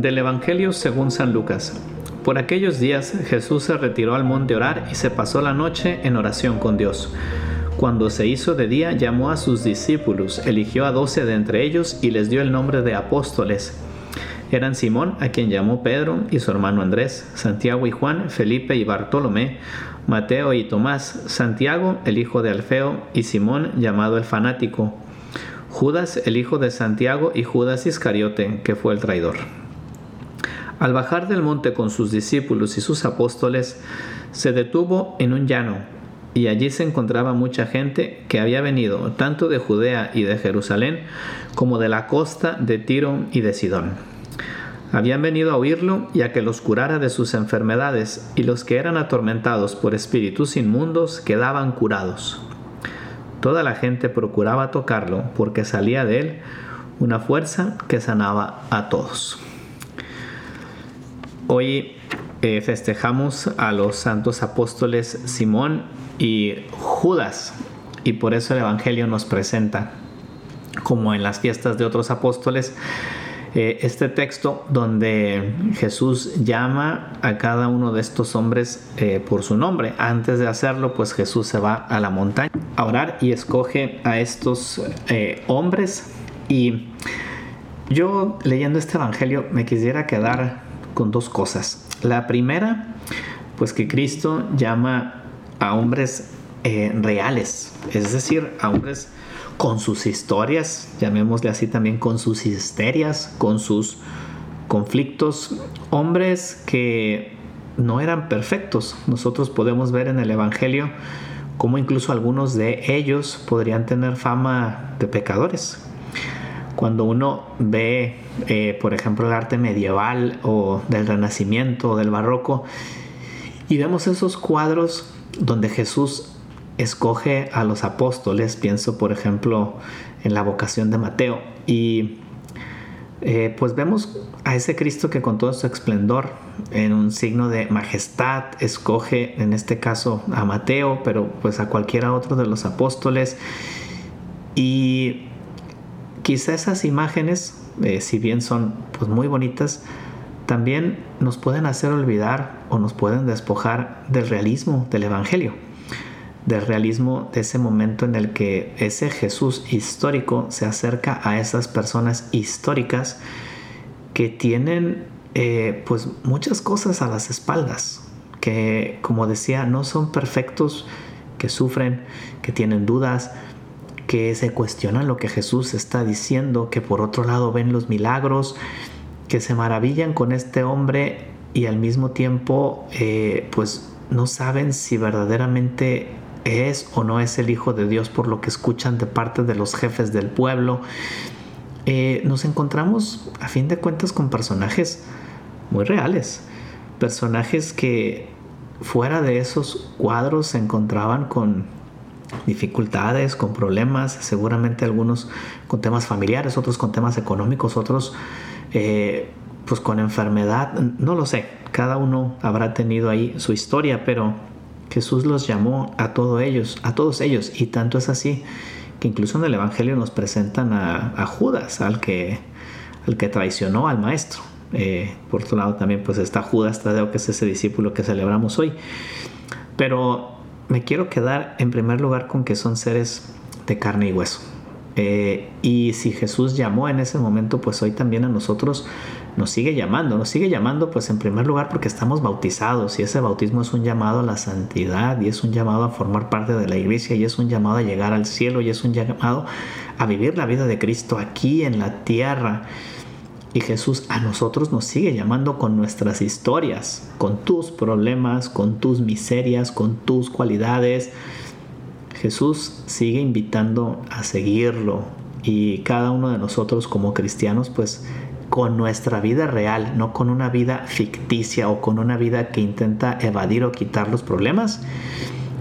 Del Evangelio según San Lucas. Por aquellos días Jesús se retiró al monte a orar y se pasó la noche en oración con Dios. Cuando se hizo de día llamó a sus discípulos, eligió a doce de entre ellos y les dio el nombre de apóstoles. Eran Simón, a quien llamó Pedro, y su hermano Andrés, Santiago y Juan, Felipe y Bartolomé, Mateo y Tomás, Santiago, el hijo de Alfeo, y Simón, llamado el fanático, Judas, el hijo de Santiago, y Judas Iscariote, que fue el traidor. Al bajar del monte con sus discípulos y sus apóstoles, se detuvo en un llano, y allí se encontraba mucha gente que había venido tanto de Judea y de Jerusalén como de la costa de Tiro y de Sidón. Habían venido a oírlo y a que los curara de sus enfermedades, y los que eran atormentados por espíritus inmundos quedaban curados. Toda la gente procuraba tocarlo porque salía de él una fuerza que sanaba a todos. Hoy eh, festejamos a los santos apóstoles Simón y Judas y por eso el Evangelio nos presenta, como en las fiestas de otros apóstoles, eh, este texto donde Jesús llama a cada uno de estos hombres eh, por su nombre. Antes de hacerlo, pues Jesús se va a la montaña a orar y escoge a estos hombres y yo leyendo este Evangelio me quisiera quedar con dos cosas. La primera, pues que Cristo llama a hombres eh, reales, es decir, a hombres con sus historias, llamémosle así también, con sus histerias, con sus conflictos, hombres que no eran perfectos. Nosotros podemos ver en el Evangelio cómo incluso algunos de ellos podrían tener fama de pecadores. Cuando uno ve, eh, por ejemplo, el arte medieval o del Renacimiento o del Barroco, y vemos esos cuadros donde Jesús escoge a los apóstoles, pienso por ejemplo en la vocación de Mateo, y eh, pues vemos a ese Cristo que con todo su esplendor, en un signo de majestad, escoge en este caso a Mateo, pero pues a cualquiera otro de los apóstoles, y quizá esas imágenes, eh, si bien son pues, muy bonitas, también nos pueden hacer olvidar o nos pueden despojar del realismo del Evangelio, del realismo de ese momento en el que ese Jesús histórico se acerca a esas personas históricas que tienen eh, pues muchas cosas a las espaldas, que como decía no son perfectos, que sufren, que tienen dudas, que se cuestionan lo que Jesús está diciendo, que por otro lado ven los milagros, que se maravillan con este hombre y al mismo tiempo eh, pues no saben si verdaderamente es o no es el Hijo de Dios por lo que escuchan de parte de los jefes del pueblo. Eh, nos encontramos a fin de cuentas con personajes muy reales, personajes que fuera de esos cuadros se encontraban con dificultades, con problemas, seguramente algunos con temas familiares, otros con temas económicos, otros eh, pues con enfermedad, no lo sé, cada uno habrá tenido ahí su historia, pero Jesús los llamó a todos ellos, a todos ellos, y tanto es así que incluso en el Evangelio nos presentan a, Judas, al que, al que traicionó al maestro. Eh, por otro lado también pues está Judas Tadeo, que es ese discípulo que celebramos hoy. Pero me quiero quedar en primer lugar con que son seres de carne y hueso. Eh, y si Jesús llamó en ese momento, pues hoy también a nosotros nos sigue llamando, nos sigue llamando pues en primer lugar porque estamos bautizados y ese bautismo es un llamado a la santidad y es un llamado a formar parte de la iglesia y es un llamado a llegar al cielo y es un llamado a vivir la vida de Cristo aquí en la tierra. Y Jesús a nosotros nos sigue llamando con nuestras historias, con tus problemas, con tus miserias, con tus cualidades. Jesús sigue invitando a seguirlo y cada uno de nosotros como cristianos pues con nuestra vida real, no con una vida ficticia o con una vida que intenta evadir o quitar los problemas.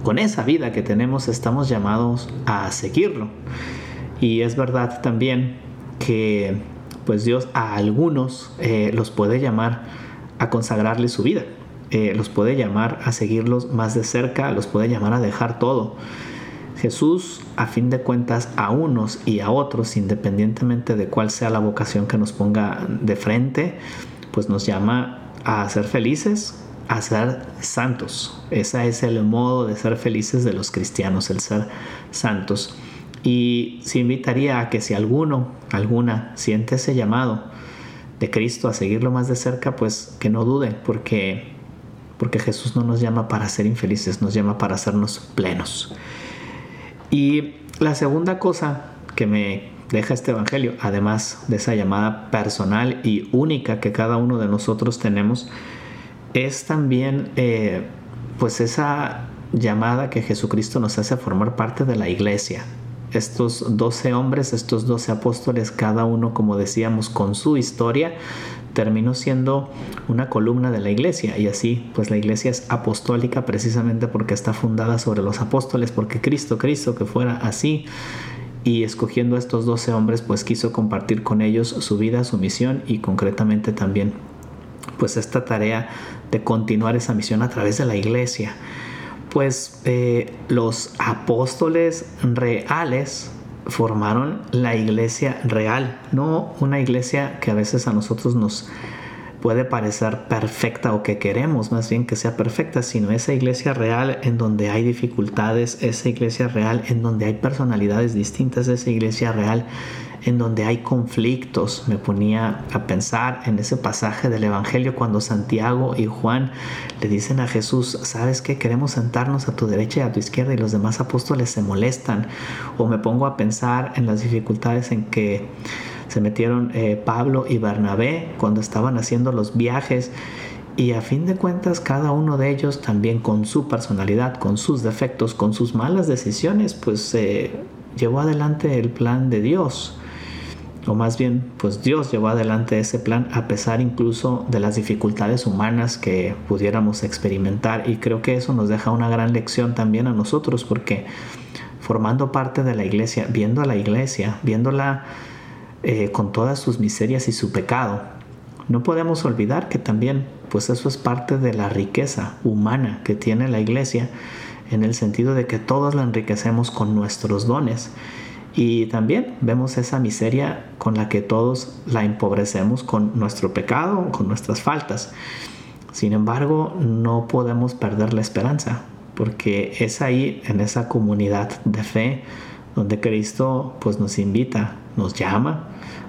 Con esa vida que tenemos estamos llamados a seguirlo. Y es verdad también que pues Dios a algunos eh, los puede llamar a consagrarle su vida, eh, los puede llamar a seguirlos más de cerca, los puede llamar a dejar todo. Jesús, a fin de cuentas, a unos y a otros, independientemente de cuál sea la vocación que nos ponga de frente, pues nos llama a ser felices, a ser santos. Ese es el modo de ser felices de los cristianos, el ser santos. Y se invitaría a que si alguno, alguna, siente ese llamado de Cristo a seguirlo más de cerca, pues que no dude, porque, porque Jesús no nos llama para ser infelices, nos llama para hacernos plenos. Y la segunda cosa que me deja este Evangelio, además de esa llamada personal y única que cada uno de nosotros tenemos, es también eh, pues esa llamada que Jesucristo nos hace a formar parte de la iglesia. Estos doce hombres, estos doce apóstoles, cada uno, como decíamos, con su historia, terminó siendo una columna de la iglesia y así pues la iglesia es apostólica precisamente porque está fundada sobre los apóstoles porque Cristo, Cristo que fuera así y escogiendo a estos doce hombres pues quiso compartir con ellos su vida, su misión y concretamente también pues esta tarea de continuar esa misión a través de la iglesia. Pues eh, los apóstoles reales formaron la iglesia real, no una iglesia que a veces a nosotros nos puede parecer perfecta o que queremos más bien que sea perfecta, sino esa iglesia real en donde hay dificultades, esa iglesia real en donde hay personalidades distintas, esa iglesia real en donde hay conflictos. Me ponía a pensar en ese pasaje del Evangelio cuando Santiago y Juan le dicen a Jesús, ¿sabes qué? Queremos sentarnos a tu derecha y a tu izquierda y los demás apóstoles se molestan. O me pongo a pensar en las dificultades en que se metieron eh, Pablo y Bernabé cuando estaban haciendo los viajes y a fin de cuentas cada uno de ellos también con su personalidad, con sus defectos, con sus malas decisiones, pues eh, llevó adelante el plan de Dios. O más bien, pues Dios llevó adelante ese plan a pesar incluso de las dificultades humanas que pudiéramos experimentar. Y creo que eso nos deja una gran lección también a nosotros porque formando parte de la iglesia, viendo a la iglesia, viéndola eh, con todas sus miserias y su pecado. No podemos olvidar que también, pues eso es parte de la riqueza humana que tiene la iglesia, en el sentido de que todos la enriquecemos con nuestros dones. Y también vemos esa miseria con la que todos la empobrecemos con nuestro pecado, con nuestras faltas. Sin embargo, no podemos perder la esperanza, porque es ahí, en esa comunidad de fe, donde Cristo pues nos invita, nos llama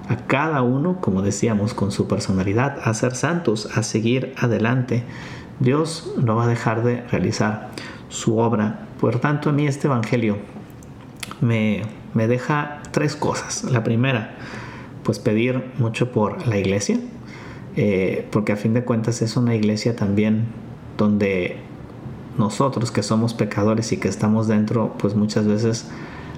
a cada uno, como decíamos, con su personalidad, a ser santos, a seguir adelante. Dios no va a dejar de realizar su obra. Por tanto, a mí este Evangelio me, me deja tres cosas. La primera, pues pedir mucho por la iglesia, eh, porque a fin de cuentas es una iglesia también donde nosotros que somos pecadores y que estamos dentro, pues muchas veces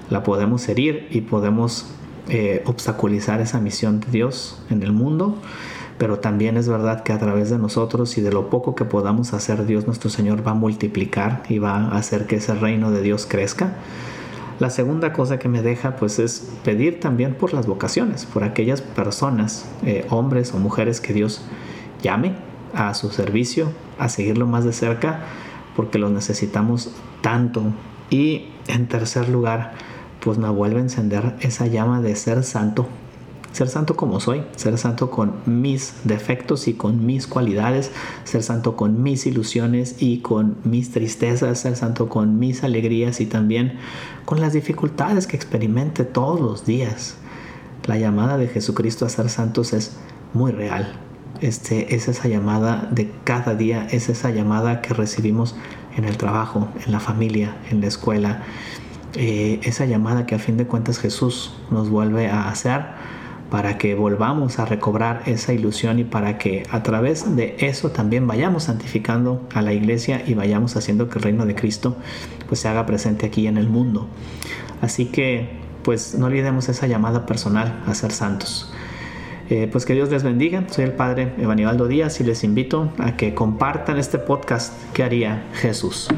la podemos herir y podemos eh, obstaculizar esa misión de Dios en el mundo, pero también es verdad que a través de nosotros y de lo poco que podamos hacer, Dios nuestro Señor va a multiplicar y va a hacer que ese reino de Dios crezca. La segunda cosa que me deja pues es pedir también por las vocaciones, por aquellas personas, eh, hombres o mujeres que Dios llame a su servicio, a seguirlo más de cerca, porque lo necesitamos tanto. Y en tercer lugar, pues me vuelve a encender esa llama de ser santo. Ser santo como soy, ser santo con mis defectos y con mis cualidades, ser santo con mis ilusiones y con mis tristezas, ser santo con mis alegrías y también con las dificultades que experimente todos los días. La llamada de Jesucristo a ser santos es muy real. Este, es esa llamada de cada día, es esa llamada que recibimos en el trabajo, en la familia, en la escuela, eh, esa llamada que a fin de cuentas Jesús nos vuelve a hacer para que volvamos a recobrar esa ilusión y para que a través de eso también vayamos santificando a la iglesia y vayamos haciendo que el reino de Cristo pues se haga presente aquí en el mundo. Así que pues no olvidemos esa llamada personal a ser santos. Eh, pues que Dios les bendiga. Soy el Padre Evanibaldo Díaz y les invito a que compartan este podcast que haría Jesús.